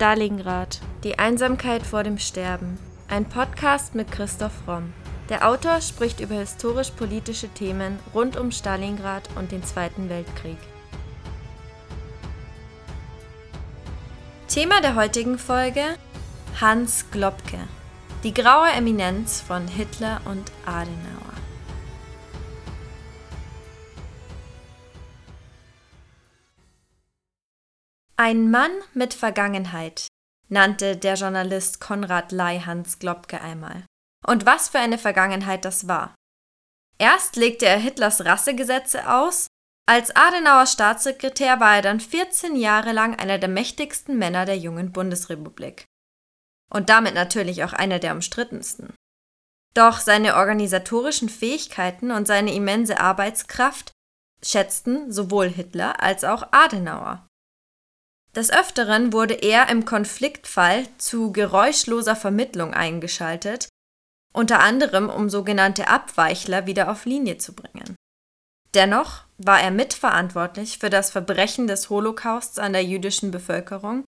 Stalingrad. Die Einsamkeit vor dem Sterben. Ein Podcast mit Christoph Romm. Der Autor spricht über historisch-politische Themen rund um Stalingrad und den Zweiten Weltkrieg. Thema der heutigen Folge Hans Globke. Die graue Eminenz von Hitler und Adenauer. Ein Mann mit Vergangenheit, nannte der Journalist Konrad Ley Hans Globke einmal. Und was für eine Vergangenheit das war. Erst legte er Hitlers Rassegesetze aus, als Adenauer Staatssekretär war er dann 14 Jahre lang einer der mächtigsten Männer der jungen Bundesrepublik. Und damit natürlich auch einer der umstrittensten. Doch seine organisatorischen Fähigkeiten und seine immense Arbeitskraft schätzten sowohl Hitler als auch Adenauer. Des Öfteren wurde er im Konfliktfall zu geräuschloser Vermittlung eingeschaltet, unter anderem um sogenannte Abweichler wieder auf Linie zu bringen. Dennoch war er mitverantwortlich für das Verbrechen des Holocausts an der jüdischen Bevölkerung.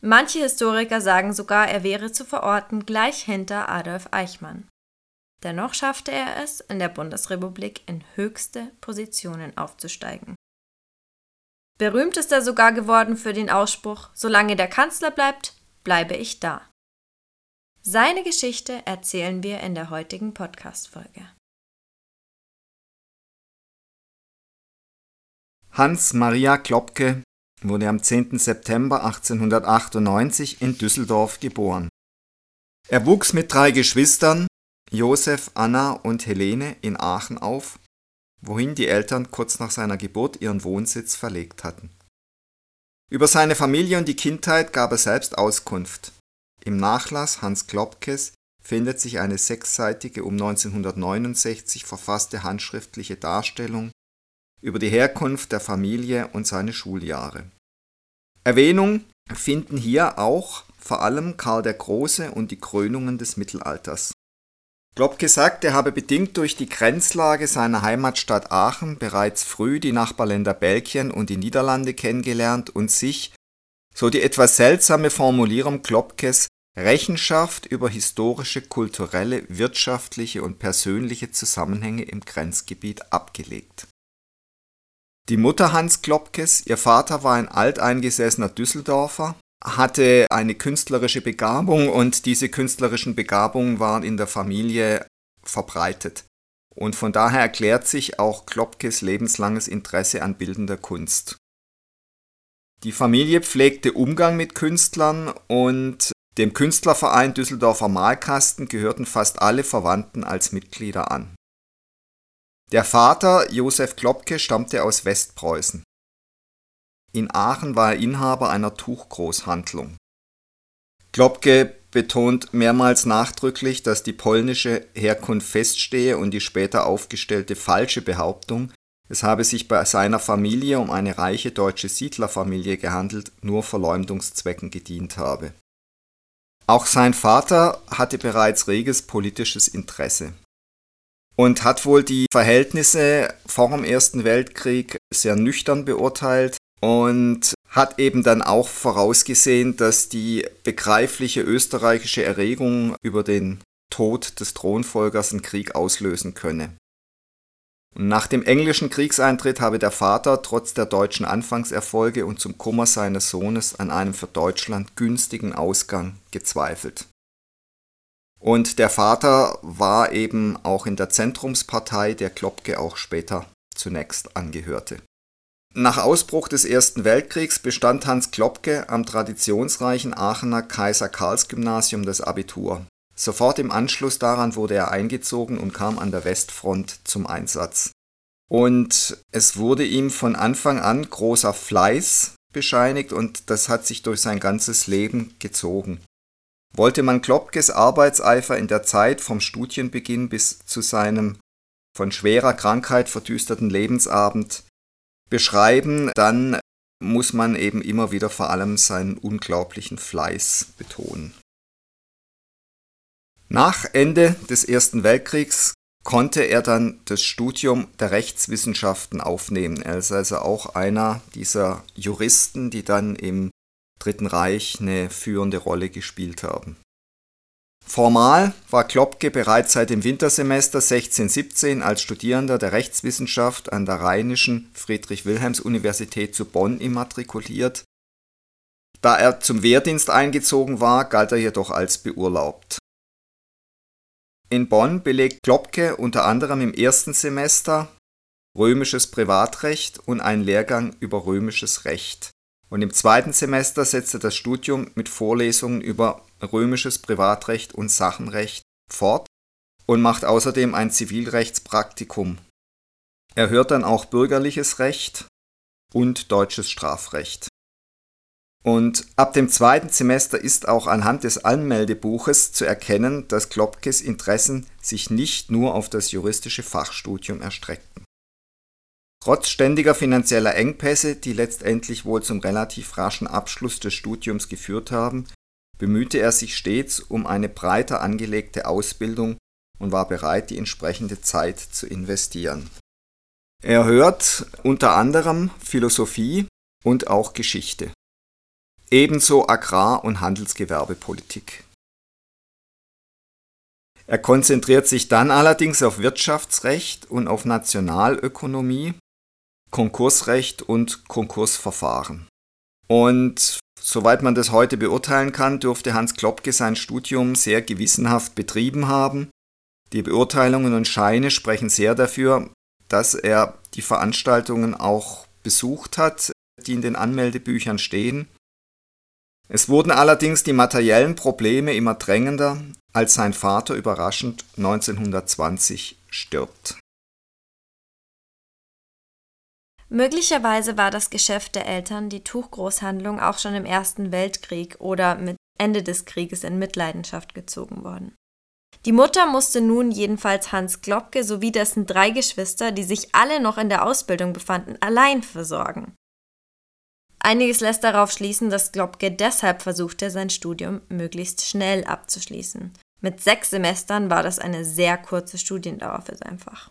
Manche Historiker sagen sogar, er wäre zu verorten gleich hinter Adolf Eichmann. Dennoch schaffte er es, in der Bundesrepublik in höchste Positionen aufzusteigen. Berühmt ist er sogar geworden für den Ausspruch, solange der Kanzler bleibt, bleibe ich da. Seine Geschichte erzählen wir in der heutigen Podcast-Folge. Hans Maria Klopke wurde am 10. September 1898 in Düsseldorf geboren. Er wuchs mit drei Geschwistern, Josef, Anna und Helene, in Aachen auf wohin die Eltern kurz nach seiner Geburt ihren Wohnsitz verlegt hatten. Über seine Familie und die Kindheit gab er selbst Auskunft. Im Nachlass Hans Klopkes findet sich eine sechsseitige um 1969 verfasste handschriftliche Darstellung über die Herkunft der Familie und seine Schuljahre. Erwähnung finden hier auch vor allem Karl der Große und die Krönungen des Mittelalters. Globke sagt, er habe bedingt durch die Grenzlage seiner Heimatstadt Aachen bereits früh die Nachbarländer Belgien und die Niederlande kennengelernt und sich, so die etwas seltsame Formulierung Klopkes, Rechenschaft über historische, kulturelle, wirtschaftliche und persönliche Zusammenhänge im Grenzgebiet abgelegt. Die Mutter Hans Klopkes, ihr Vater war ein alteingesessener Düsseldorfer, hatte eine künstlerische Begabung und diese künstlerischen Begabungen waren in der Familie verbreitet. Und von daher erklärt sich auch Klopkes lebenslanges Interesse an bildender Kunst. Die Familie pflegte Umgang mit Künstlern und dem Künstlerverein Düsseldorfer Malkasten gehörten fast alle Verwandten als Mitglieder an. Der Vater Josef Klopke stammte aus Westpreußen. In Aachen war er Inhaber einer Tuchgroßhandlung. Klopke betont mehrmals nachdrücklich, dass die polnische Herkunft feststehe und die später aufgestellte falsche Behauptung, es habe sich bei seiner Familie um eine reiche deutsche Siedlerfamilie gehandelt, nur Verleumdungszwecken gedient habe. Auch sein Vater hatte bereits reges politisches Interesse und hat wohl die Verhältnisse vor dem Ersten Weltkrieg sehr nüchtern beurteilt und hat eben dann auch vorausgesehen, dass die begreifliche österreichische Erregung über den Tod des Thronfolgers einen Krieg auslösen könne. Nach dem englischen Kriegseintritt habe der Vater trotz der deutschen Anfangserfolge und zum Kummer seines Sohnes an einem für Deutschland günstigen Ausgang gezweifelt. Und der Vater war eben auch in der Zentrumspartei, der Klopke auch später zunächst angehörte. Nach Ausbruch des Ersten Weltkriegs bestand Hans Klopke am traditionsreichen Aachener Kaiser-Karls-Gymnasium das Abitur. Sofort im Anschluss daran wurde er eingezogen und kam an der Westfront zum Einsatz. Und es wurde ihm von Anfang an großer Fleiß bescheinigt und das hat sich durch sein ganzes Leben gezogen. Wollte man Klopkes Arbeitseifer in der Zeit vom Studienbeginn bis zu seinem von schwerer Krankheit verdüsterten Lebensabend beschreiben, dann muss man eben immer wieder vor allem seinen unglaublichen Fleiß betonen. Nach Ende des Ersten Weltkriegs konnte er dann das Studium der Rechtswissenschaften aufnehmen. Er ist also auch einer dieser Juristen, die dann im Dritten Reich eine führende Rolle gespielt haben. Formal war Klopke bereits seit dem Wintersemester 1617 als Studierender der Rechtswissenschaft an der Rheinischen Friedrich-Wilhelms-Universität zu Bonn immatrikuliert. Da er zum Wehrdienst eingezogen war, galt er jedoch als beurlaubt. In Bonn belegt Klopke unter anderem im ersten Semester römisches Privatrecht und einen Lehrgang über römisches Recht. Und im zweiten Semester setzt er das Studium mit Vorlesungen über römisches Privatrecht und Sachenrecht fort und macht außerdem ein Zivilrechtspraktikum. Er hört dann auch bürgerliches Recht und deutsches Strafrecht. Und ab dem zweiten Semester ist auch anhand des Anmeldebuches zu erkennen, dass Klopkes Interessen sich nicht nur auf das juristische Fachstudium erstreckten. Trotz ständiger finanzieller Engpässe, die letztendlich wohl zum relativ raschen Abschluss des Studiums geführt haben, bemühte er sich stets um eine breiter angelegte Ausbildung und war bereit, die entsprechende Zeit zu investieren. Er hört unter anderem Philosophie und auch Geschichte. Ebenso Agrar- und Handelsgewerbepolitik. Er konzentriert sich dann allerdings auf Wirtschaftsrecht und auf Nationalökonomie Konkursrecht und Konkursverfahren. Und soweit man das heute beurteilen kann, dürfte Hans Klopke sein Studium sehr gewissenhaft betrieben haben. Die Beurteilungen und Scheine sprechen sehr dafür, dass er die Veranstaltungen auch besucht hat, die in den Anmeldebüchern stehen. Es wurden allerdings die materiellen Probleme immer drängender, als sein Vater überraschend 1920 stirbt. Möglicherweise war das Geschäft der Eltern, die Tuchgroßhandlung, auch schon im Ersten Weltkrieg oder mit Ende des Krieges in Mitleidenschaft gezogen worden. Die Mutter musste nun jedenfalls Hans Globke sowie dessen drei Geschwister, die sich alle noch in der Ausbildung befanden, allein versorgen. Einiges lässt darauf schließen, dass Globke deshalb versuchte, sein Studium möglichst schnell abzuschließen. Mit sechs Semestern war das eine sehr kurze Studiendauer für sein Fach.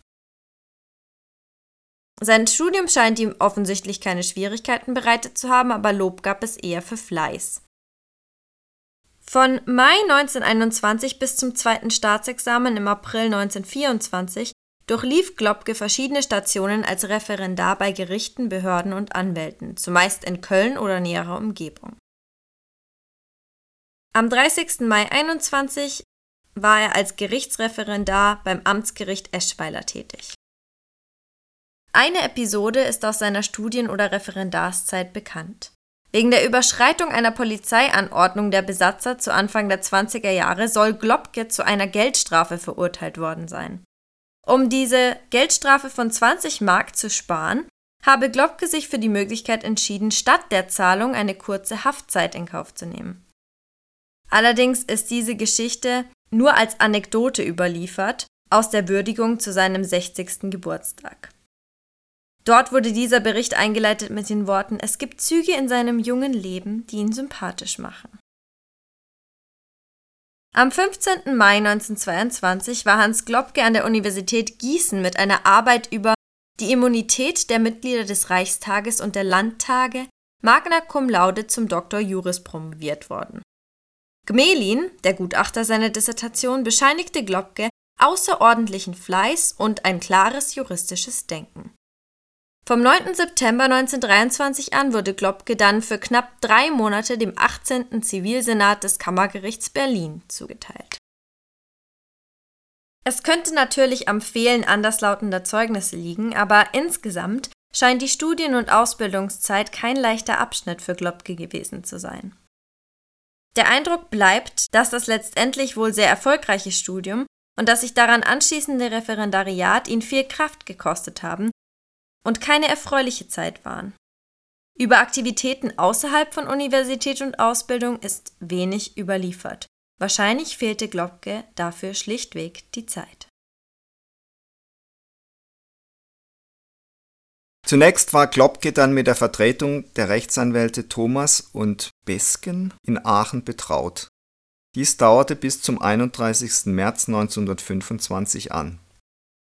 Sein Studium scheint ihm offensichtlich keine Schwierigkeiten bereitet zu haben, aber Lob gab es eher für Fleiß. Von Mai 1921 bis zum zweiten Staatsexamen im April 1924 durchlief Globke verschiedene Stationen als Referendar bei Gerichten, Behörden und Anwälten, zumeist in Köln oder näherer Umgebung. Am 30. Mai 21 war er als Gerichtsreferendar beim Amtsgericht Eschweiler tätig. Eine Episode ist aus seiner Studien- oder Referendarszeit bekannt. Wegen der Überschreitung einer Polizeianordnung der Besatzer zu Anfang der 20er Jahre soll Globke zu einer Geldstrafe verurteilt worden sein. Um diese Geldstrafe von 20 Mark zu sparen, habe Globke sich für die Möglichkeit entschieden, statt der Zahlung eine kurze Haftzeit in Kauf zu nehmen. Allerdings ist diese Geschichte nur als Anekdote überliefert aus der Würdigung zu seinem 60. Geburtstag. Dort wurde dieser Bericht eingeleitet mit den Worten Es gibt Züge in seinem jungen Leben, die ihn sympathisch machen. Am 15. Mai 1922 war Hans Globke an der Universität Gießen mit einer Arbeit über die Immunität der Mitglieder des Reichstages und der Landtage magna cum laude zum Doktor Juris promoviert worden. Gmelin, der Gutachter seiner Dissertation, bescheinigte Globke außerordentlichen Fleiß und ein klares juristisches Denken. Vom 9. September 1923 an wurde Globke dann für knapp drei Monate dem 18. Zivilsenat des Kammergerichts Berlin zugeteilt. Es könnte natürlich am Fehlen anderslautender Zeugnisse liegen, aber insgesamt scheint die Studien- und Ausbildungszeit kein leichter Abschnitt für Globke gewesen zu sein. Der Eindruck bleibt, dass das letztendlich wohl sehr erfolgreiche Studium und das sich daran anschließende Referendariat ihn viel Kraft gekostet haben und keine erfreuliche Zeit waren. Über Aktivitäten außerhalb von Universität und Ausbildung ist wenig überliefert. Wahrscheinlich fehlte Globke dafür schlichtweg die Zeit. Zunächst war Globke dann mit der Vertretung der Rechtsanwälte Thomas und Besken in Aachen betraut. Dies dauerte bis zum 31. März 1925 an.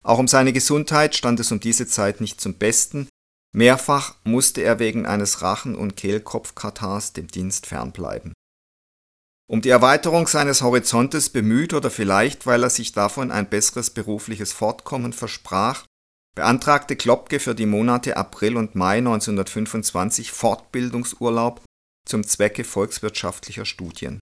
Auch um seine Gesundheit stand es um diese Zeit nicht zum Besten, Mehrfach musste er wegen eines Rachen- und Kehlkopfkatars dem Dienst fernbleiben. Um die Erweiterung seines Horizontes bemüht oder vielleicht, weil er sich davon ein besseres berufliches Fortkommen versprach, beantragte Klopke für die Monate April und Mai 1925 Fortbildungsurlaub zum Zwecke volkswirtschaftlicher Studien.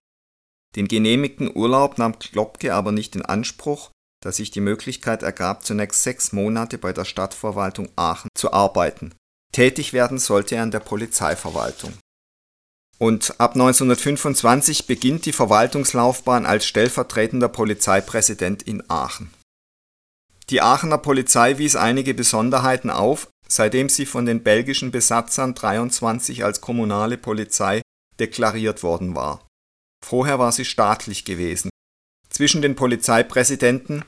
Den genehmigten Urlaub nahm Klopke aber nicht in Anspruch, da sich die Möglichkeit ergab, zunächst sechs Monate bei der Stadtverwaltung Aachen zu arbeiten. Tätig werden sollte er in der Polizeiverwaltung. Und ab 1925 beginnt die Verwaltungslaufbahn als stellvertretender Polizeipräsident in Aachen. Die Aachener Polizei wies einige Besonderheiten auf, seitdem sie von den belgischen Besatzern 23 als kommunale Polizei deklariert worden war. Vorher war sie staatlich gewesen. Zwischen den Polizeipräsidenten,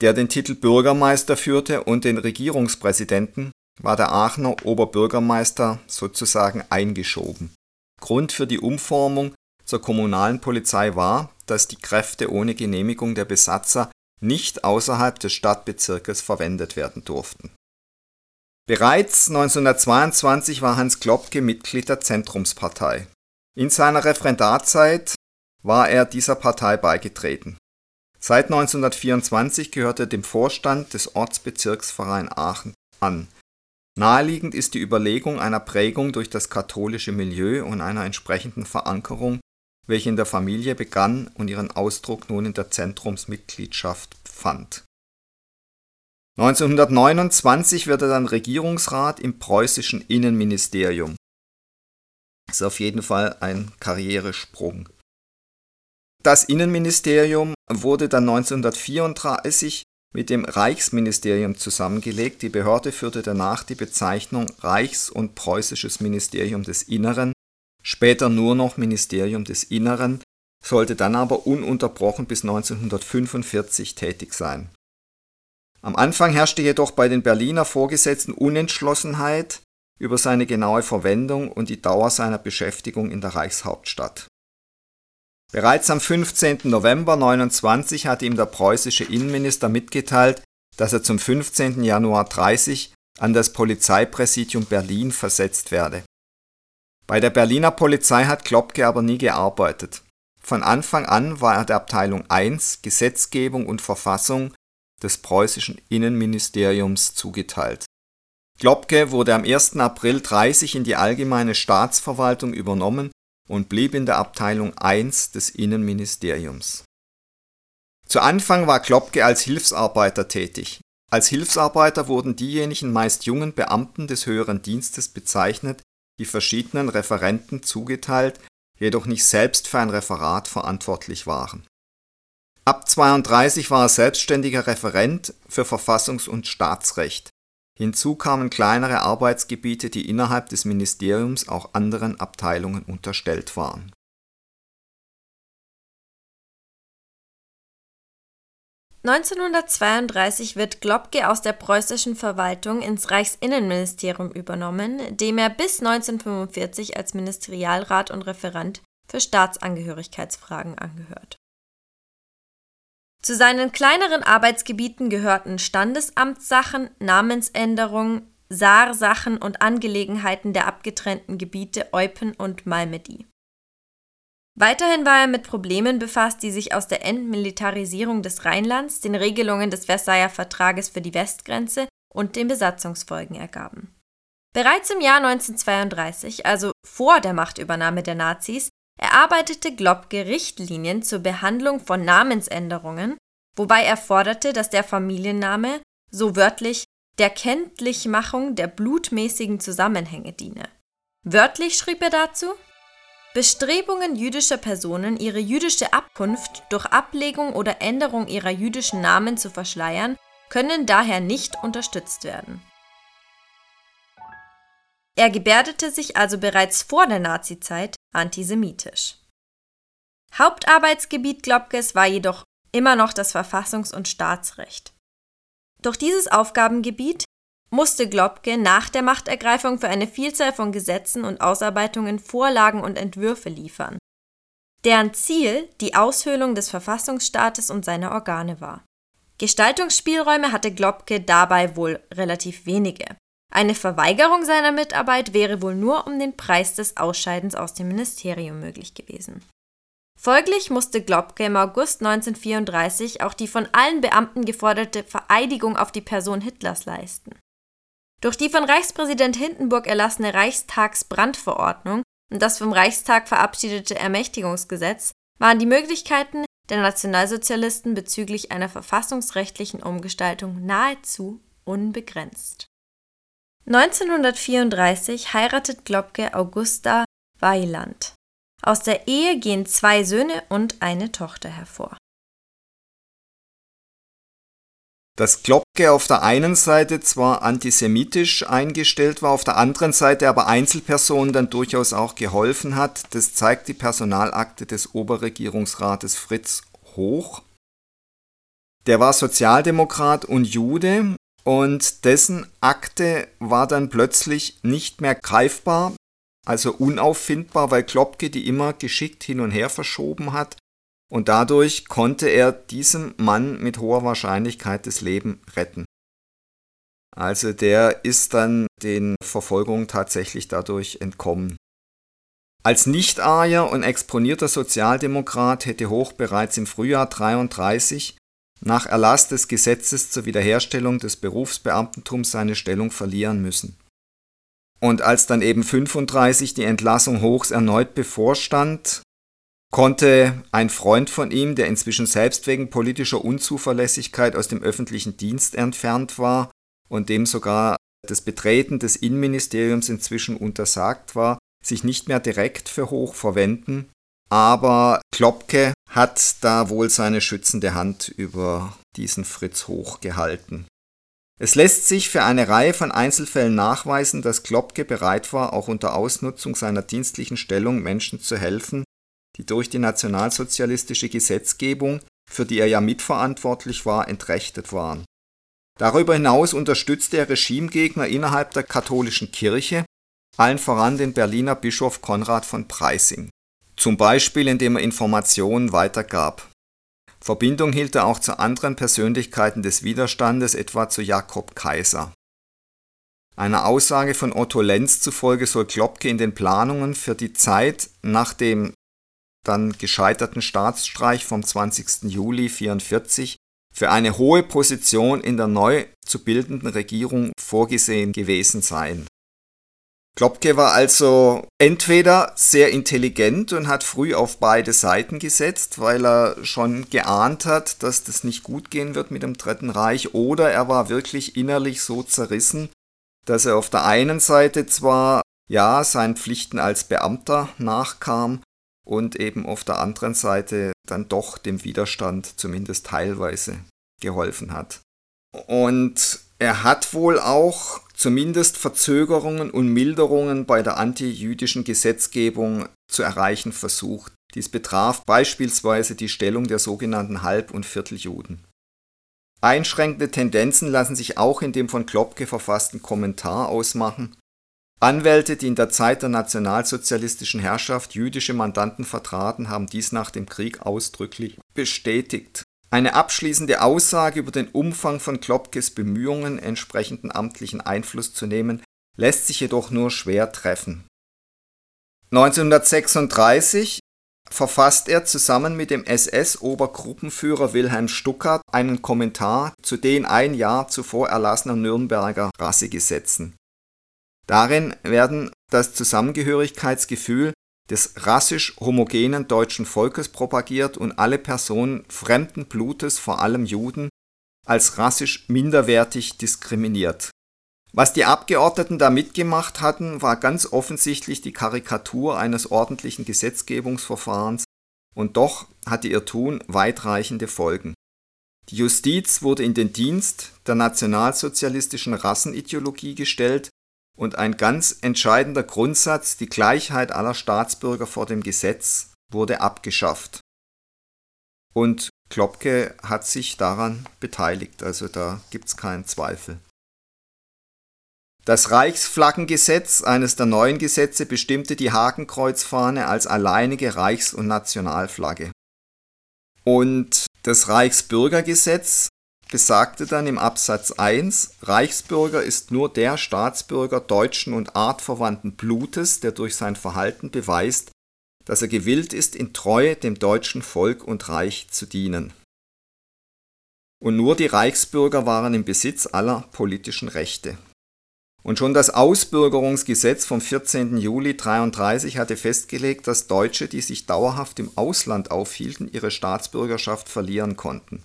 der den Titel Bürgermeister führte, und den Regierungspräsidenten war der Aachener Oberbürgermeister sozusagen eingeschoben. Grund für die Umformung zur kommunalen Polizei war, dass die Kräfte ohne Genehmigung der Besatzer nicht außerhalb des Stadtbezirkes verwendet werden durften. Bereits 1922 war Hans Klopke Mitglied der Zentrumspartei. In seiner Referendarzeit war er dieser Partei beigetreten. Seit 1924 gehörte er dem Vorstand des Ortsbezirksverein Aachen an. Naheliegend ist die Überlegung einer Prägung durch das katholische Milieu und einer entsprechenden Verankerung, welche in der Familie begann und ihren Ausdruck nun in der Zentrumsmitgliedschaft fand. 1929 wird er dann Regierungsrat im preußischen Innenministerium. Ist auf jeden Fall ein Karrieresprung. Das Innenministerium wurde dann 1934 mit dem Reichsministerium zusammengelegt. Die Behörde führte danach die Bezeichnung Reichs- und Preußisches Ministerium des Inneren, später nur noch Ministerium des Inneren, sollte dann aber ununterbrochen bis 1945 tätig sein. Am Anfang herrschte jedoch bei den Berliner Vorgesetzten Unentschlossenheit über seine genaue Verwendung und die Dauer seiner Beschäftigung in der Reichshauptstadt. Bereits am 15. November 1929 hatte ihm der preußische Innenminister mitgeteilt, dass er zum 15. Januar 30 an das Polizeipräsidium Berlin versetzt werde. Bei der Berliner Polizei hat Klopke aber nie gearbeitet. Von Anfang an war er der Abteilung 1 Gesetzgebung und Verfassung des preußischen Innenministeriums zugeteilt. Klopke wurde am 1. April 30 in die allgemeine Staatsverwaltung übernommen und blieb in der Abteilung 1 des Innenministeriums. Zu Anfang war Klopke als Hilfsarbeiter tätig. Als Hilfsarbeiter wurden diejenigen meist jungen Beamten des höheren Dienstes bezeichnet, die verschiedenen Referenten zugeteilt, jedoch nicht selbst für ein Referat verantwortlich waren. Ab 32 war er selbstständiger Referent für Verfassungs- und Staatsrecht. Hinzu kamen kleinere Arbeitsgebiete, die innerhalb des Ministeriums auch anderen Abteilungen unterstellt waren. (1932) wird Globke aus der preußischen Verwaltung ins Reichsinnenministerium übernommen, dem er bis 1945 als Ministerialrat und Referent für Staatsangehörigkeitsfragen angehört zu seinen kleineren Arbeitsgebieten gehörten Standesamtssachen, Namensänderung, Saarsachen und Angelegenheiten der abgetrennten Gebiete Eupen und Malmedy. Weiterhin war er mit Problemen befasst, die sich aus der Entmilitarisierung des Rheinlands, den Regelungen des Versailler Vertrages für die Westgrenze und den Besatzungsfolgen ergaben. Bereits im Jahr 1932, also vor der Machtübernahme der Nazis, erarbeitete Globke Richtlinien zur Behandlung von Namensänderungen, wobei er forderte, dass der Familienname, so wörtlich, der Kenntlichmachung der blutmäßigen Zusammenhänge diene. Wörtlich schrieb er dazu: Bestrebungen jüdischer Personen, ihre jüdische Abkunft durch Ablegung oder Änderung ihrer jüdischen Namen zu verschleiern, können daher nicht unterstützt werden er gebärdete sich also bereits vor der Nazizeit antisemitisch. Hauptarbeitsgebiet Globkes war jedoch immer noch das Verfassungs- und Staatsrecht. Durch dieses Aufgabengebiet musste Globke nach der Machtergreifung für eine Vielzahl von Gesetzen und Ausarbeitungen Vorlagen und Entwürfe liefern, deren Ziel die Aushöhlung des Verfassungsstaates und seiner Organe war. Gestaltungsspielräume hatte Globke dabei wohl relativ wenige. Eine Verweigerung seiner Mitarbeit wäre wohl nur um den Preis des Ausscheidens aus dem Ministerium möglich gewesen. Folglich musste Globke im August 1934 auch die von allen Beamten geforderte Vereidigung auf die Person Hitlers leisten. Durch die von Reichspräsident Hindenburg erlassene Reichstagsbrandverordnung und das vom Reichstag verabschiedete Ermächtigungsgesetz waren die Möglichkeiten der Nationalsozialisten bezüglich einer verfassungsrechtlichen Umgestaltung nahezu unbegrenzt. 1934 heiratet Globke Augusta Weiland. Aus der Ehe gehen zwei Söhne und eine Tochter hervor. Dass Globke auf der einen Seite zwar antisemitisch eingestellt war, auf der anderen Seite aber Einzelpersonen dann durchaus auch geholfen hat, das zeigt die Personalakte des Oberregierungsrates Fritz Hoch. Der war Sozialdemokrat und Jude und dessen Akte war dann plötzlich nicht mehr greifbar, also unauffindbar, weil Klopke die immer geschickt hin und her verschoben hat und dadurch konnte er diesem Mann mit hoher Wahrscheinlichkeit das Leben retten. Also der ist dann den Verfolgungen tatsächlich dadurch entkommen. Als Nicht-Arier und exponierter Sozialdemokrat hätte Hoch bereits im Frühjahr 33 nach Erlass des Gesetzes zur Wiederherstellung des Berufsbeamtentums seine Stellung verlieren müssen. Und als dann eben 35 die Entlassung Hochs erneut bevorstand, konnte ein Freund von ihm, der inzwischen selbst wegen politischer Unzuverlässigkeit aus dem öffentlichen Dienst entfernt war und dem sogar das Betreten des Innenministeriums inzwischen untersagt war, sich nicht mehr direkt für Hoch verwenden, aber Klopke hat da wohl seine schützende Hand über diesen Fritz Hoch gehalten. Es lässt sich für eine Reihe von Einzelfällen nachweisen, dass Klopke bereit war, auch unter Ausnutzung seiner dienstlichen Stellung Menschen zu helfen, die durch die nationalsozialistische Gesetzgebung, für die er ja mitverantwortlich war, entrechtet waren. Darüber hinaus unterstützte er Regimegegner innerhalb der katholischen Kirche, allen voran den Berliner Bischof Konrad von Preissing, zum Beispiel indem er Informationen weitergab. Verbindung hielt er auch zu anderen Persönlichkeiten des Widerstandes, etwa zu Jakob Kaiser. Einer Aussage von Otto Lenz zufolge soll Klopke in den Planungen für die Zeit nach dem dann gescheiterten Staatsstreich vom 20. Juli 1944 für eine hohe Position in der neu zu bildenden Regierung vorgesehen gewesen sein. Klopke war also entweder sehr intelligent und hat früh auf beide Seiten gesetzt, weil er schon geahnt hat, dass das nicht gut gehen wird mit dem Dritten Reich, oder er war wirklich innerlich so zerrissen, dass er auf der einen Seite zwar ja seinen Pflichten als Beamter nachkam und eben auf der anderen Seite dann doch dem Widerstand zumindest teilweise geholfen hat. Und er hat wohl auch zumindest Verzögerungen und Milderungen bei der antijüdischen Gesetzgebung zu erreichen versucht. Dies betraf beispielsweise die Stellung der sogenannten Halb- und Vierteljuden. Einschränkende Tendenzen lassen sich auch in dem von Klopke verfassten Kommentar ausmachen. Anwälte, die in der Zeit der nationalsozialistischen Herrschaft jüdische Mandanten vertraten, haben dies nach dem Krieg ausdrücklich bestätigt. Eine abschließende Aussage über den Umfang von Klopkes Bemühungen, entsprechenden amtlichen Einfluss zu nehmen, lässt sich jedoch nur schwer treffen. 1936 verfasst er zusammen mit dem SS-Obergruppenführer Wilhelm Stuckert einen Kommentar zu den ein Jahr zuvor erlassenen Nürnberger Rassegesetzen. Darin werden das Zusammengehörigkeitsgefühl des rassisch homogenen deutschen Volkes propagiert und alle Personen fremden Blutes, vor allem Juden, als rassisch minderwertig diskriminiert. Was die Abgeordneten da mitgemacht hatten, war ganz offensichtlich die Karikatur eines ordentlichen Gesetzgebungsverfahrens, und doch hatte ihr Tun weitreichende Folgen. Die Justiz wurde in den Dienst der nationalsozialistischen Rassenideologie gestellt und ein ganz entscheidender Grundsatz, die Gleichheit aller Staatsbürger vor dem Gesetz, wurde abgeschafft. Und Klopke hat sich daran beteiligt, also da gibt es keinen Zweifel. Das Reichsflaggengesetz, eines der neuen Gesetze, bestimmte die Hakenkreuzfahne als alleinige Reichs- und Nationalflagge. Und das Reichsbürgergesetz besagte dann im Absatz 1, Reichsbürger ist nur der Staatsbürger deutschen und artverwandten Blutes, der durch sein Verhalten beweist, dass er gewillt ist, in Treue dem deutschen Volk und Reich zu dienen. Und nur die Reichsbürger waren im Besitz aller politischen Rechte. Und schon das Ausbürgerungsgesetz vom 14. Juli 1933 hatte festgelegt, dass Deutsche, die sich dauerhaft im Ausland aufhielten, ihre Staatsbürgerschaft verlieren konnten.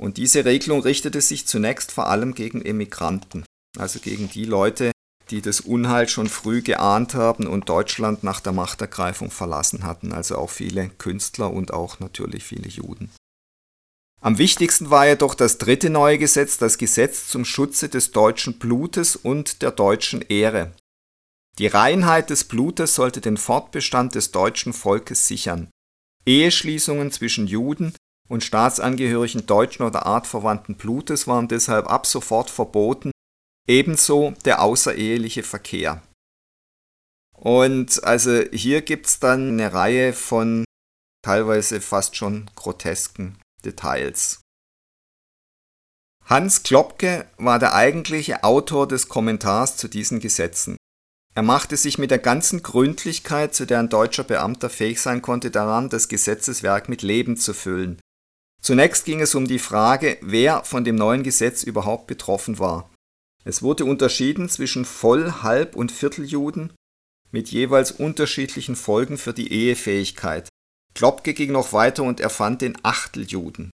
Und diese Regelung richtete sich zunächst vor allem gegen Emigranten, also gegen die Leute, die das Unheil schon früh geahnt haben und Deutschland nach der Machtergreifung verlassen hatten, also auch viele Künstler und auch natürlich viele Juden. Am wichtigsten war jedoch das dritte neue Gesetz, das Gesetz zum Schutze des deutschen Blutes und der deutschen Ehre. Die Reinheit des Blutes sollte den Fortbestand des deutschen Volkes sichern. Eheschließungen zwischen Juden und Staatsangehörigen deutschen oder artverwandten Blutes waren deshalb ab sofort verboten, ebenso der außereheliche Verkehr. Und also hier gibt es dann eine Reihe von teilweise fast schon grotesken Details. Hans Klopke war der eigentliche Autor des Kommentars zu diesen Gesetzen. Er machte sich mit der ganzen Gründlichkeit, zu der ein deutscher Beamter fähig sein konnte, daran, das Gesetzeswerk mit Leben zu füllen. Zunächst ging es um die Frage, wer von dem neuen Gesetz überhaupt betroffen war. Es wurde unterschieden zwischen Voll-, Halb- und Vierteljuden mit jeweils unterschiedlichen Folgen für die Ehefähigkeit. Klopke ging noch weiter und erfand den Achteljuden.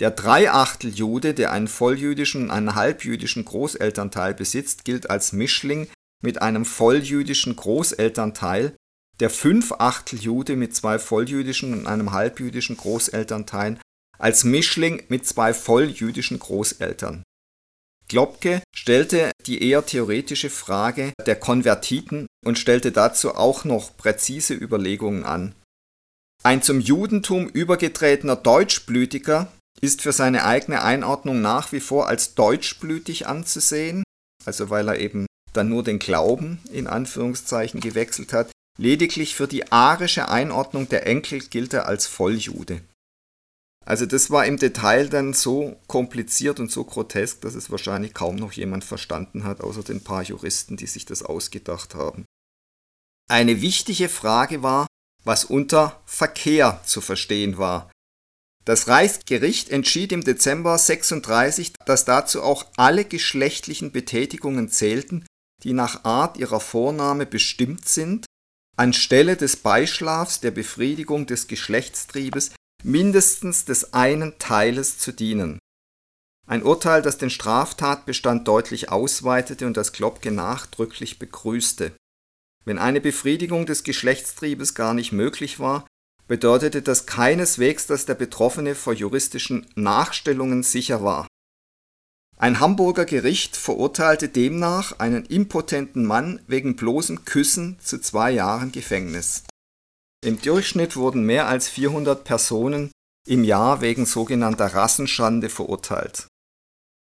Der Dreiachteljude, der einen volljüdischen und einen halbjüdischen Großelternteil besitzt, gilt als Mischling mit einem volljüdischen Großelternteil. Der Fünfachteljude mit zwei volljüdischen und einem halbjüdischen Großelternteilen als Mischling mit zwei volljüdischen Großeltern. Globke stellte die eher theoretische Frage der Konvertiten und stellte dazu auch noch präzise Überlegungen an. Ein zum Judentum übergetretener Deutschblütiger ist für seine eigene Einordnung nach wie vor als deutschblütig anzusehen, also weil er eben dann nur den Glauben in Anführungszeichen gewechselt hat. Lediglich für die arische Einordnung der Enkel gilt er als Volljude. Also das war im Detail dann so kompliziert und so grotesk, dass es wahrscheinlich kaum noch jemand verstanden hat, außer den paar Juristen, die sich das ausgedacht haben. Eine wichtige Frage war, was unter Verkehr zu verstehen war. Das Reichsgericht entschied im Dezember 36, dass dazu auch alle geschlechtlichen Betätigungen zählten, die nach Art ihrer Vornahme bestimmt sind, anstelle des Beischlafs der Befriedigung des Geschlechtstriebes mindestens des einen Teiles zu dienen. Ein Urteil, das den Straftatbestand deutlich ausweitete und das Klopke nachdrücklich begrüßte. Wenn eine Befriedigung des Geschlechtstriebes gar nicht möglich war, bedeutete das keineswegs, dass der Betroffene vor juristischen Nachstellungen sicher war. Ein Hamburger Gericht verurteilte demnach einen impotenten Mann wegen bloßen Küssen zu zwei Jahren Gefängnis. Im Durchschnitt wurden mehr als 400 Personen im Jahr wegen sogenannter Rassenschande verurteilt.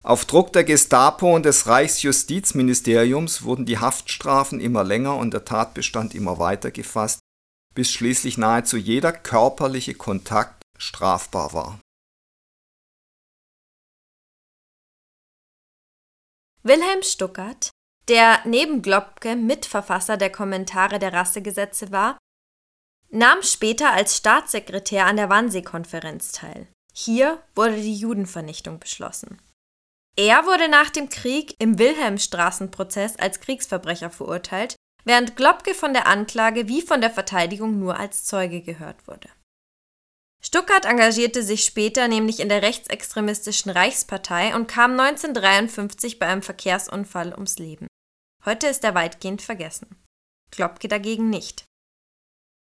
Auf Druck der Gestapo und des Reichsjustizministeriums wurden die Haftstrafen immer länger und der Tatbestand immer weiter gefasst, bis schließlich nahezu jeder körperliche Kontakt strafbar war. Wilhelm Stuckert, der neben Globke Mitverfasser der Kommentare der Rassegesetze war, nahm später als Staatssekretär an der Wannsee-Konferenz teil. Hier wurde die Judenvernichtung beschlossen. Er wurde nach dem Krieg im Wilhelmstraßenprozess als Kriegsverbrecher verurteilt, während Globke von der Anklage wie von der Verteidigung nur als Zeuge gehört wurde. Stuckart engagierte sich später nämlich in der rechtsextremistischen Reichspartei und kam 1953 bei einem Verkehrsunfall ums Leben. Heute ist er weitgehend vergessen. Globke dagegen nicht.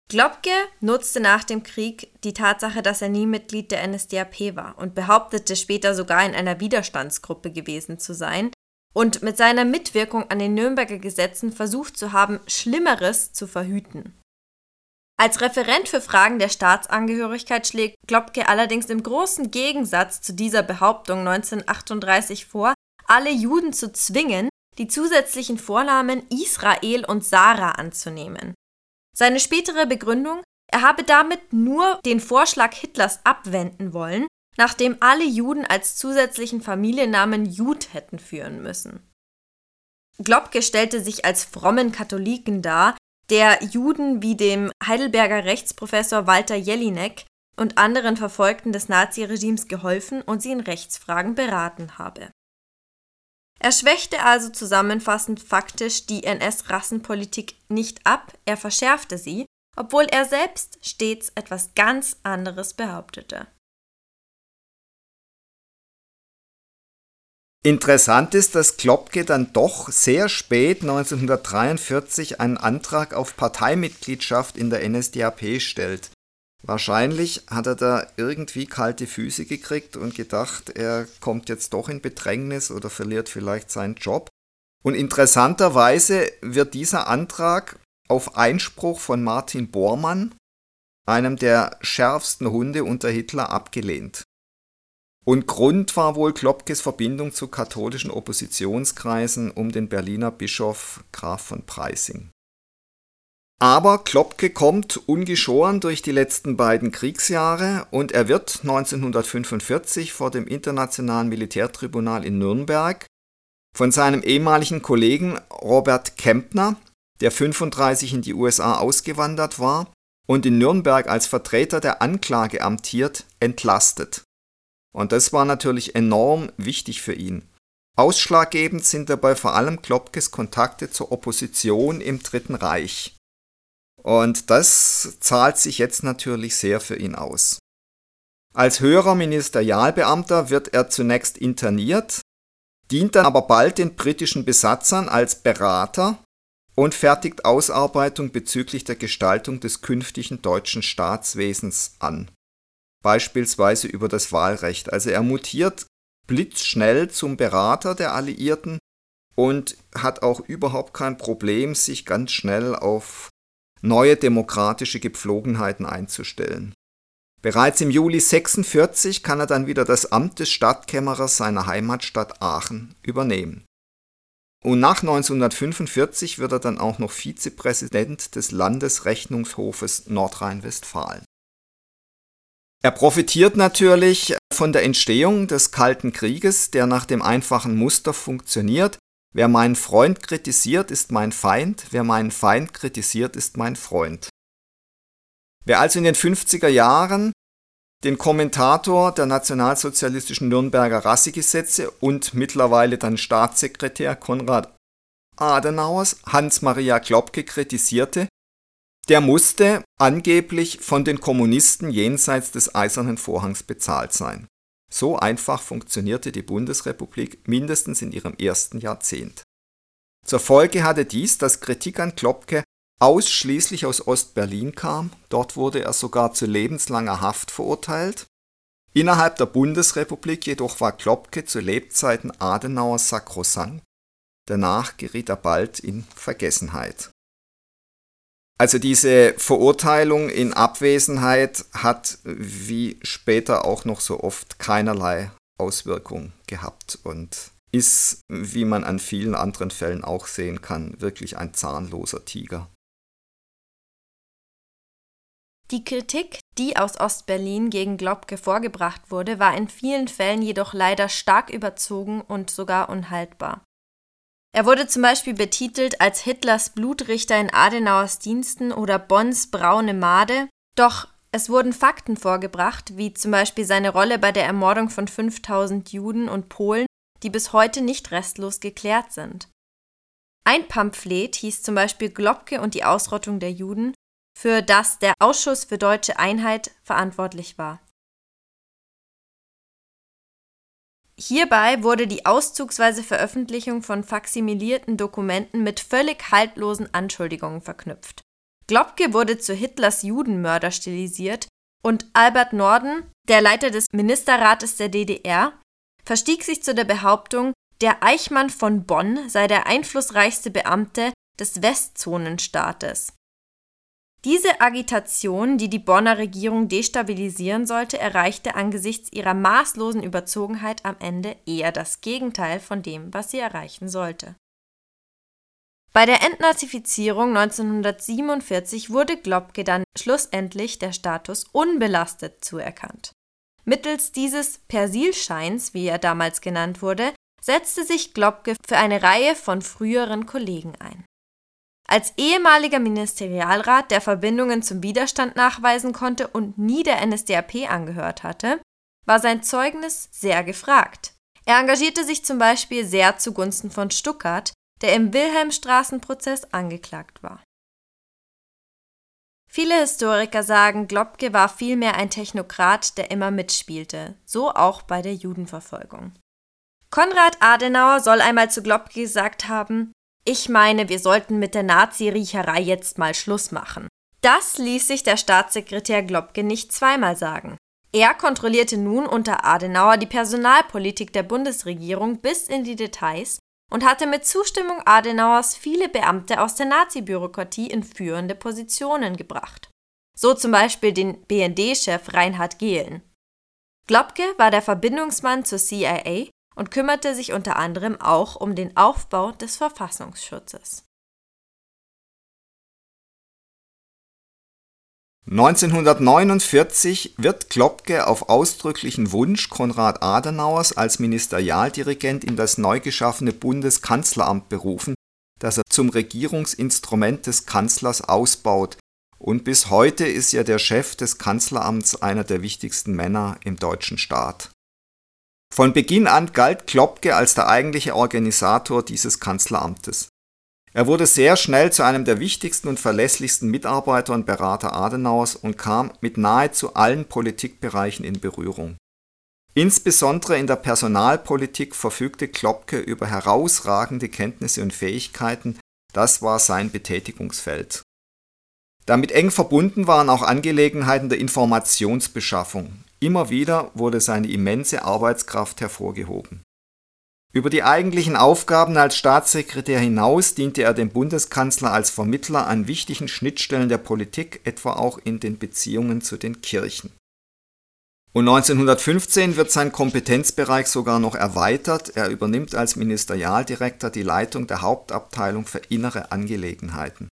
Globke nutzte nach dem Krieg die Tatsache, dass er nie Mitglied der NSDAP war und behauptete später sogar in einer Widerstandsgruppe gewesen zu sein und mit seiner Mitwirkung an den Nürnberger Gesetzen versucht zu haben, Schlimmeres zu verhüten. Als Referent für Fragen der Staatsangehörigkeit schlägt Globke allerdings im großen Gegensatz zu dieser Behauptung 1938 vor, alle Juden zu zwingen, die zusätzlichen Vornamen Israel und Sarah anzunehmen. Seine spätere Begründung, er habe damit nur den Vorschlag Hitlers abwenden wollen, nachdem alle Juden als zusätzlichen Familiennamen Jud hätten führen müssen. Globke stellte sich als frommen Katholiken dar, der Juden wie dem Heidelberger Rechtsprofessor Walter Jelinek und anderen Verfolgten des Naziregimes geholfen und sie in Rechtsfragen beraten habe. Er schwächte also zusammenfassend faktisch die NS-Rassenpolitik nicht ab, er verschärfte sie, obwohl er selbst stets etwas ganz anderes behauptete. Interessant ist, dass Klopke dann doch sehr spät 1943 einen Antrag auf Parteimitgliedschaft in der NSDAP stellt. Wahrscheinlich hat er da irgendwie kalte Füße gekriegt und gedacht, er kommt jetzt doch in Bedrängnis oder verliert vielleicht seinen Job. Und interessanterweise wird dieser Antrag auf Einspruch von Martin Bormann, einem der schärfsten Hunde unter Hitler, abgelehnt. Und Grund war wohl Klopkes Verbindung zu katholischen Oppositionskreisen um den Berliner Bischof Graf von Preissing. Aber Klopke kommt ungeschoren durch die letzten beiden Kriegsjahre und er wird 1945 vor dem Internationalen Militärtribunal in Nürnberg von seinem ehemaligen Kollegen Robert Kempner, der 35 in die USA ausgewandert war und in Nürnberg als Vertreter der Anklage amtiert, entlastet. Und das war natürlich enorm wichtig für ihn. Ausschlaggebend sind dabei vor allem Klopkes Kontakte zur Opposition im Dritten Reich. Und das zahlt sich jetzt natürlich sehr für ihn aus. Als höherer Ministerialbeamter wird er zunächst interniert, dient dann aber bald den britischen Besatzern als Berater und fertigt Ausarbeitung bezüglich der Gestaltung des künftigen deutschen Staatswesens an. Beispielsweise über das Wahlrecht. Also er mutiert blitzschnell zum Berater der Alliierten und hat auch überhaupt kein Problem, sich ganz schnell auf neue demokratische Gepflogenheiten einzustellen. Bereits im Juli 46 kann er dann wieder das Amt des Stadtkämmerers seiner Heimatstadt Aachen übernehmen. Und nach 1945 wird er dann auch noch Vizepräsident des Landesrechnungshofes Nordrhein-Westfalen. Er profitiert natürlich von der Entstehung des Kalten Krieges, der nach dem einfachen Muster funktioniert, Wer meinen Freund kritisiert, ist mein Feind, wer meinen Feind kritisiert, ist mein Freund. Wer also in den 50er Jahren den Kommentator der nationalsozialistischen Nürnberger Rassegesetze und mittlerweile dann Staatssekretär Konrad Adenauers Hans-Maria Klopke kritisierte, der musste angeblich von den Kommunisten jenseits des Eisernen Vorhangs bezahlt sein. So einfach funktionierte die Bundesrepublik mindestens in ihrem ersten Jahrzehnt. Zur Folge hatte dies, dass Kritik an Klopke ausschließlich aus Ostberlin kam, dort wurde er sogar zu lebenslanger Haft verurteilt. Innerhalb der Bundesrepublik jedoch war Klopke zu Lebzeiten Adenauers sakrosankt, danach geriet er bald in Vergessenheit. Also diese Verurteilung in Abwesenheit hat wie später auch noch so oft keinerlei Auswirkung gehabt und ist, wie man an vielen anderen Fällen auch sehen kann, wirklich ein zahnloser Tiger. Die Kritik, die aus Ostberlin gegen Globke vorgebracht wurde, war in vielen Fällen jedoch leider stark überzogen und sogar unhaltbar. Er wurde zum Beispiel betitelt als Hitlers Blutrichter in Adenauers Diensten oder Bonns braune Made, doch es wurden Fakten vorgebracht, wie zum Beispiel seine Rolle bei der Ermordung von 5000 Juden und Polen, die bis heute nicht restlos geklärt sind. Ein Pamphlet hieß zum Beispiel Globke und die Ausrottung der Juden, für das der Ausschuss für deutsche Einheit verantwortlich war. Hierbei wurde die auszugsweise Veröffentlichung von faksimilierten Dokumenten mit völlig haltlosen Anschuldigungen verknüpft. Globke wurde zu Hitlers Judenmörder stilisiert und Albert Norden, der Leiter des Ministerrates der DDR, verstieg sich zu der Behauptung, der Eichmann von Bonn sei der einflussreichste Beamte des Westzonenstaates. Diese Agitation, die die Bonner Regierung destabilisieren sollte, erreichte angesichts ihrer maßlosen Überzogenheit am Ende eher das Gegenteil von dem, was sie erreichen sollte. Bei der Entnazifizierung 1947 wurde Globke dann schlussendlich der Status unbelastet zuerkannt. Mittels dieses Persilscheins, wie er damals genannt wurde, setzte sich Globke für eine Reihe von früheren Kollegen ein. Als ehemaliger Ministerialrat, der Verbindungen zum Widerstand nachweisen konnte und nie der NSDAP angehört hatte, war sein Zeugnis sehr gefragt. Er engagierte sich zum Beispiel sehr zugunsten von Stuckart, der im Wilhelmstraßenprozess angeklagt war. Viele Historiker sagen, Globke war vielmehr ein Technokrat, der immer mitspielte, so auch bei der Judenverfolgung. Konrad Adenauer soll einmal zu Globke gesagt haben, ich meine, wir sollten mit der Nazi-Riecherei jetzt mal Schluss machen. Das ließ sich der Staatssekretär Globke nicht zweimal sagen. Er kontrollierte nun unter Adenauer die Personalpolitik der Bundesregierung bis in die Details und hatte mit Zustimmung Adenauers viele Beamte aus der Nazi-Bürokratie in führende Positionen gebracht. So zum Beispiel den BND-Chef Reinhard Gehlen. Globke war der Verbindungsmann zur CIA und kümmerte sich unter anderem auch um den Aufbau des Verfassungsschutzes. 1949 wird Klopke auf ausdrücklichen Wunsch Konrad Adenauers als Ministerialdirigent in das neu geschaffene Bundeskanzleramt berufen, das er zum Regierungsinstrument des Kanzlers ausbaut, und bis heute ist ja der Chef des Kanzleramts einer der wichtigsten Männer im deutschen Staat. Von Beginn an galt Klopke als der eigentliche Organisator dieses Kanzleramtes. Er wurde sehr schnell zu einem der wichtigsten und verlässlichsten Mitarbeiter und Berater Adenauers und kam mit nahezu allen Politikbereichen in Berührung. Insbesondere in der Personalpolitik verfügte Klopke über herausragende Kenntnisse und Fähigkeiten, das war sein Betätigungsfeld. Damit eng verbunden waren auch Angelegenheiten der Informationsbeschaffung. Immer wieder wurde seine immense Arbeitskraft hervorgehoben über die eigentlichen Aufgaben als Staatssekretär hinaus diente er dem Bundeskanzler als Vermittler an wichtigen Schnittstellen der Politik, etwa auch in den Beziehungen zu den Kirchen. Und 1915 wird sein Kompetenzbereich sogar noch erweitert. Er übernimmt als Ministerialdirektor die Leitung der Hauptabteilung für innere Angelegenheiten.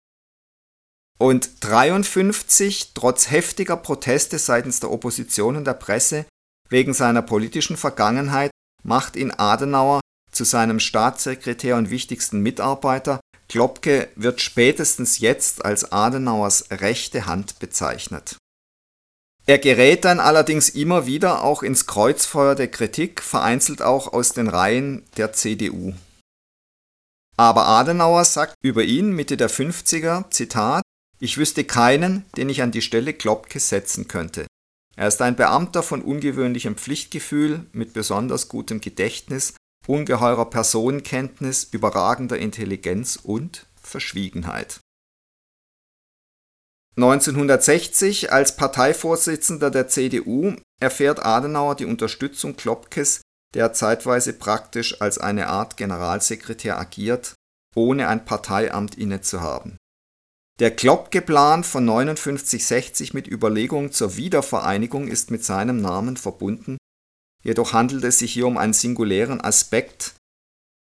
Und 1953, trotz heftiger Proteste seitens der Opposition und der Presse wegen seiner politischen Vergangenheit, macht ihn Adenauer zu seinem Staatssekretär und wichtigsten Mitarbeiter. Klopke wird spätestens jetzt als Adenauers rechte Hand bezeichnet. Er gerät dann allerdings immer wieder auch ins Kreuzfeuer der Kritik, vereinzelt auch aus den Reihen der CDU. Aber Adenauer sagt über ihn Mitte der 50er, Zitat, ich wüsste keinen, den ich an die Stelle Klopke setzen könnte. Er ist ein Beamter von ungewöhnlichem Pflichtgefühl, mit besonders gutem Gedächtnis ungeheurer Personenkenntnis, überragender Intelligenz und Verschwiegenheit. 1960 als Parteivorsitzender der CDU erfährt Adenauer die Unterstützung Klopkes, der zeitweise praktisch als eine Art Generalsekretär agiert, ohne ein Parteiamt innezuhaben. Der Klopke-Plan von 5960 mit Überlegungen zur Wiedervereinigung ist mit seinem Namen verbunden Jedoch handelt es sich hier um einen singulären Aspekt,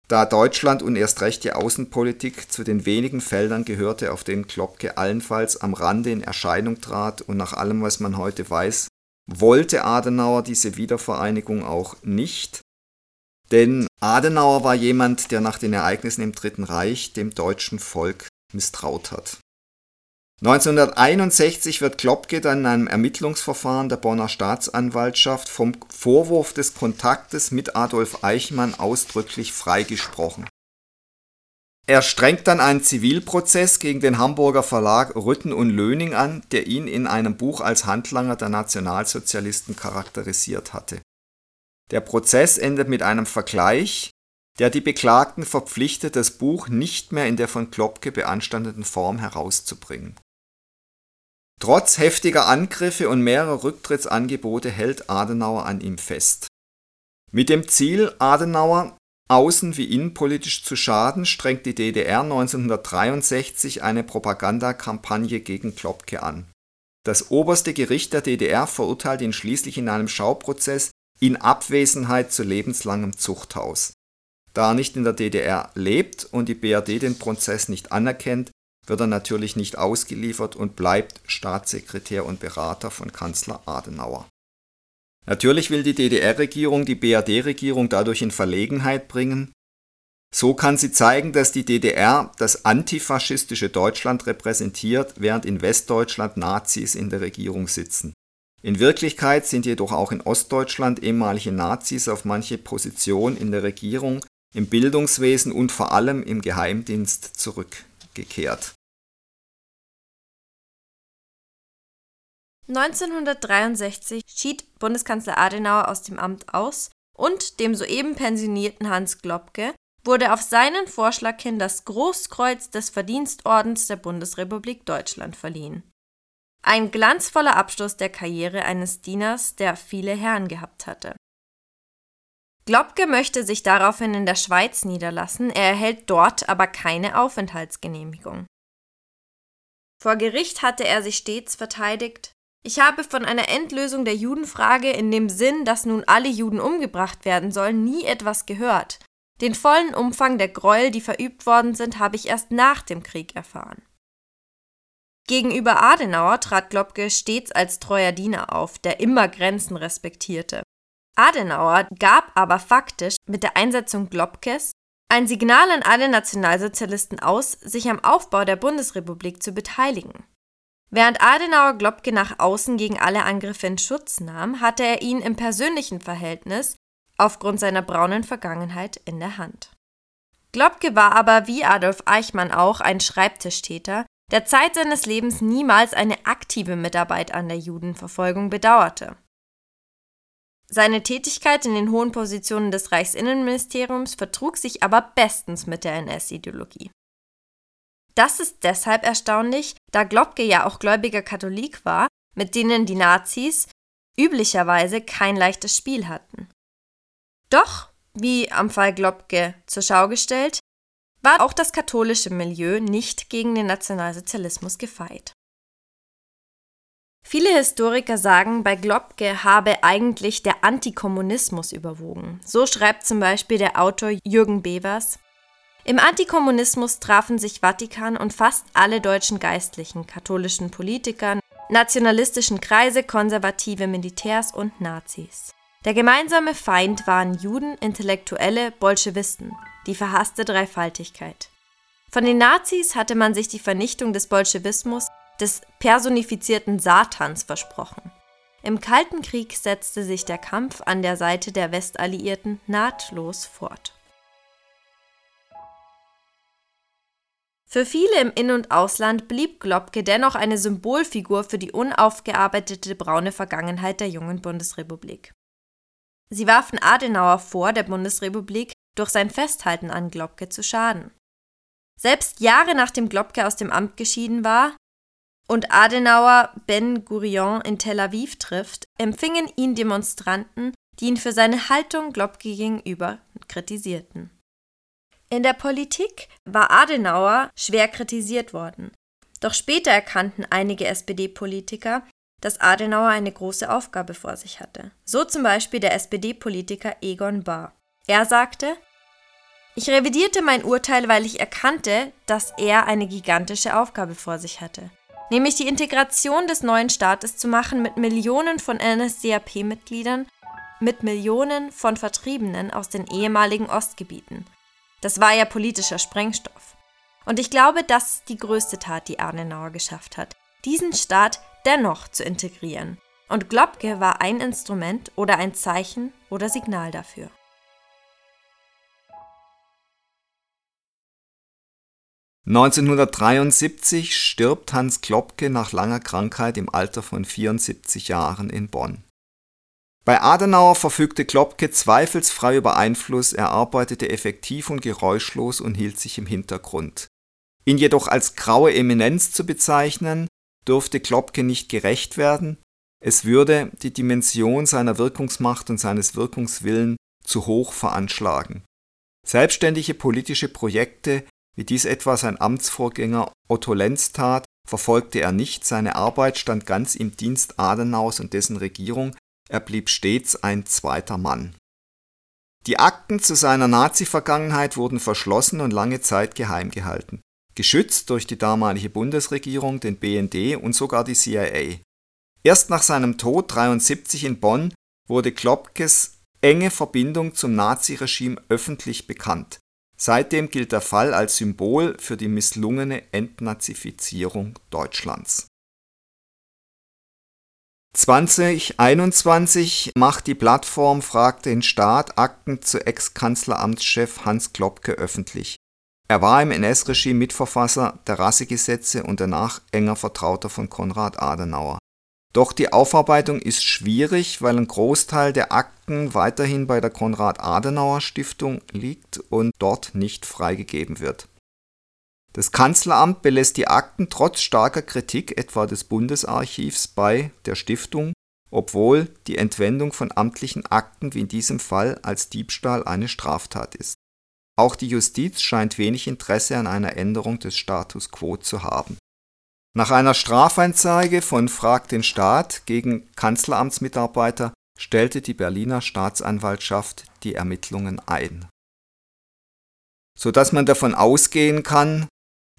da Deutschland und erst recht die Außenpolitik zu den wenigen Feldern gehörte, auf denen Klopke allenfalls am Rande in Erscheinung trat und nach allem, was man heute weiß, wollte Adenauer diese Wiedervereinigung auch nicht. Denn Adenauer war jemand, der nach den Ereignissen im Dritten Reich dem deutschen Volk misstraut hat. 1961 wird Klopke dann in einem Ermittlungsverfahren der Bonner Staatsanwaltschaft vom Vorwurf des Kontaktes mit Adolf Eichmann ausdrücklich freigesprochen. Er strengt dann einen Zivilprozess gegen den Hamburger Verlag Rütten und Löning an, der ihn in einem Buch als Handlanger der Nationalsozialisten charakterisiert hatte. Der Prozess endet mit einem Vergleich, der die Beklagten verpflichtet, das Buch nicht mehr in der von Klopke beanstandeten Form herauszubringen Trotz heftiger Angriffe und mehrerer Rücktrittsangebote hält Adenauer an ihm fest. Mit dem Ziel, Adenauer außen- wie innenpolitisch zu schaden, strengt die DDR 1963 eine Propagandakampagne gegen Klopke an. Das oberste Gericht der DDR verurteilt ihn schließlich in einem Schauprozess in Abwesenheit zu lebenslangem Zuchthaus. Da er nicht in der DDR lebt und die BRD den Prozess nicht anerkennt, wird er natürlich nicht ausgeliefert und bleibt Staatssekretär und Berater von Kanzler Adenauer Natürlich will die DDR-Regierung die BRD-Regierung dadurch in Verlegenheit bringen. So kann sie zeigen, dass die DDR das antifaschistische Deutschland repräsentiert, während in Westdeutschland Nazis in der Regierung sitzen. In Wirklichkeit sind jedoch auch in Ostdeutschland ehemalige Nazis auf manche Positionen in der Regierung, im Bildungswesen und vor allem im Geheimdienst zurückgekehrt. 1963 schied Bundeskanzler Adenauer aus dem Amt aus und dem soeben pensionierten Hans Globke wurde auf seinen Vorschlag hin das Großkreuz des Verdienstordens der Bundesrepublik Deutschland verliehen ein glanzvoller Abschluss der Karriere eines Dieners, der viele Herren gehabt hatte. Globke möchte sich daraufhin in der Schweiz niederlassen, er erhält dort aber keine Aufenthaltsgenehmigung. Vor Gericht hatte er sich stets verteidigt, ich habe von einer Endlösung der Judenfrage in dem Sinn, dass nun alle Juden umgebracht werden sollen, nie etwas gehört. Den vollen Umfang der Gräuel, die verübt worden sind, habe ich erst nach dem Krieg erfahren. Gegenüber Adenauer trat Globke stets als treuer Diener auf, der immer Grenzen respektierte. Adenauer gab aber faktisch mit der Einsetzung Globkes ein Signal an alle Nationalsozialisten aus, sich am Aufbau der Bundesrepublik zu beteiligen. Während Adenauer Globke nach außen gegen alle Angriffe in Schutz nahm, hatte er ihn im persönlichen Verhältnis aufgrund seiner braunen Vergangenheit in der Hand. Globke war aber wie Adolf Eichmann auch ein Schreibtischtäter, der Zeit seines Lebens niemals eine aktive Mitarbeit an der Judenverfolgung bedauerte. Seine Tätigkeit in den hohen Positionen des Reichsinnenministeriums vertrug sich aber bestens mit der NS-Ideologie. Das ist deshalb erstaunlich, da Globke ja auch gläubiger Katholik war, mit denen die Nazis üblicherweise kein leichtes Spiel hatten. Doch, wie am Fall Globke zur Schau gestellt, war auch das katholische Milieu nicht gegen den Nationalsozialismus gefeit. Viele Historiker sagen, bei Globke habe eigentlich der Antikommunismus überwogen. So schreibt zum Beispiel der Autor Jürgen Bevers. Im Antikommunismus trafen sich Vatikan und fast alle deutschen Geistlichen, katholischen Politikern, nationalistischen Kreise, konservative Militärs und Nazis. Der gemeinsame Feind waren Juden, Intellektuelle, Bolschewisten die verhasste Dreifaltigkeit. Von den Nazis hatte man sich die Vernichtung des Bolschewismus, des personifizierten Satans versprochen. Im Kalten Krieg setzte sich der Kampf an der Seite der Westalliierten nahtlos fort. Für viele im In- und Ausland blieb Globke dennoch eine Symbolfigur für die unaufgearbeitete braune Vergangenheit der jungen Bundesrepublik. Sie warfen Adenauer vor, der Bundesrepublik durch sein Festhalten an Globke zu schaden. Selbst Jahre nachdem Globke aus dem Amt geschieden war und Adenauer Ben Gurion in Tel Aviv trifft, empfingen ihn Demonstranten, die ihn für seine Haltung Globke gegenüber kritisierten. In der Politik war Adenauer schwer kritisiert worden. Doch später erkannten einige SPD-Politiker, dass Adenauer eine große Aufgabe vor sich hatte. So zum Beispiel der SPD-Politiker Egon Bahr. Er sagte, ich revidierte mein Urteil, weil ich erkannte, dass er eine gigantische Aufgabe vor sich hatte, nämlich die Integration des neuen Staates zu machen mit Millionen von NSDAP-Mitgliedern, mit Millionen von Vertriebenen aus den ehemaligen Ostgebieten. Das war ja politischer Sprengstoff. Und ich glaube, das ist die größte Tat, die Adenauer geschafft hat, diesen Staat dennoch zu integrieren. Und Globke war ein Instrument oder ein Zeichen oder Signal dafür. 1973 stirbt Hans Klopke nach langer Krankheit im Alter von 74 Jahren in Bonn. Bei Adenauer verfügte Klopke zweifelsfrei über Einfluss, er arbeitete effektiv und geräuschlos und hielt sich im Hintergrund. Ihn jedoch als graue Eminenz zu bezeichnen, durfte Klopke nicht gerecht werden, es würde die Dimension seiner Wirkungsmacht und seines Wirkungswillen zu hoch veranschlagen. Selbstständige politische Projekte wie dies etwa sein Amtsvorgänger Otto Lenz tat, verfolgte er nicht, seine Arbeit stand ganz im Dienst Adenaus und dessen Regierung, er blieb stets ein zweiter Mann. Die Akten zu seiner Nazi-Vergangenheit wurden verschlossen und lange Zeit geheim gehalten, geschützt durch die damalige Bundesregierung, den BND und sogar die CIA. Erst nach seinem Tod 73 in Bonn wurde Klopkes enge Verbindung zum Naziregime öffentlich bekannt. Seitdem gilt der Fall als Symbol für die misslungene Entnazifizierung Deutschlands. 2021 macht die Plattform Frag den Staat Akten zu Ex-Kanzleramtschef Hans Klopke öffentlich. Er war im NS-Regime Mitverfasser der Rassegesetze und danach enger Vertrauter von Konrad Adenauer. Doch die Aufarbeitung ist schwierig, weil ein Großteil der Akten weiterhin bei der Konrad-Adenauer-Stiftung liegt und dort nicht freigegeben wird. Das Kanzleramt belässt die Akten trotz starker Kritik etwa des Bundesarchivs bei der Stiftung, obwohl die Entwendung von amtlichen Akten wie in diesem Fall als Diebstahl eine Straftat ist. Auch die Justiz scheint wenig Interesse an einer Änderung des Status quo zu haben nach einer Strafanzeige von Frag den Staat gegen Kanzleramtsmitarbeiter stellte die Berliner Staatsanwaltschaft die Ermittlungen ein, so dass man davon ausgehen kann,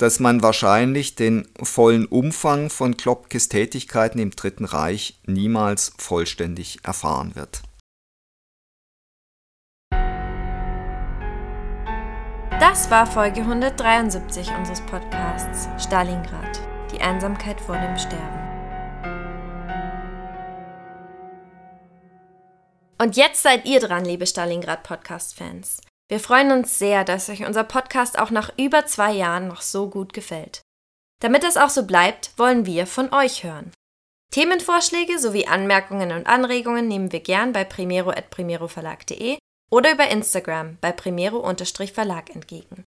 dass man wahrscheinlich den vollen Umfang von Klopkes Tätigkeiten im Dritten Reich niemals vollständig erfahren wird. Das war Folge 173 unseres Podcasts Stalingrad die Einsamkeit vor dem Sterben. Und jetzt seid ihr dran, liebe Stalingrad Podcast-Fans. Wir freuen uns sehr, dass euch unser Podcast auch nach über zwei Jahren noch so gut gefällt. Damit es auch so bleibt, wollen wir von euch hören. Themenvorschläge sowie Anmerkungen und Anregungen nehmen wir gern bei primero.primeroverlag.de oder über Instagram bei primero-verlag entgegen.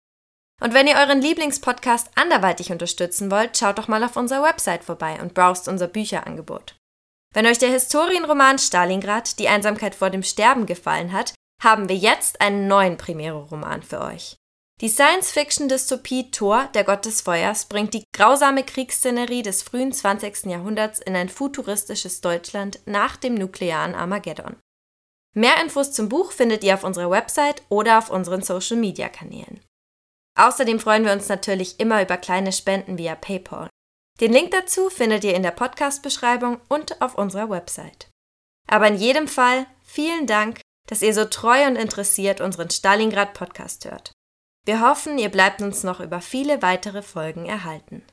Und wenn ihr euren Lieblingspodcast anderweitig unterstützen wollt, schaut doch mal auf unserer Website vorbei und browst unser Bücherangebot. Wenn euch der Historienroman Stalingrad, die Einsamkeit vor dem Sterben gefallen hat, haben wir jetzt einen neuen Primero-Roman für euch. Die Science-Fiction-Dystopie Thor, der Gott des Feuers, bringt die grausame Kriegsszenerie des frühen 20. Jahrhunderts in ein futuristisches Deutschland nach dem nuklearen Armageddon. Mehr Infos zum Buch findet ihr auf unserer Website oder auf unseren Social-Media-Kanälen. Außerdem freuen wir uns natürlich immer über kleine Spenden via PayPal. Den Link dazu findet ihr in der Podcast-Beschreibung und auf unserer Website. Aber in jedem Fall vielen Dank, dass ihr so treu und interessiert unseren Stalingrad-Podcast hört. Wir hoffen, ihr bleibt uns noch über viele weitere Folgen erhalten.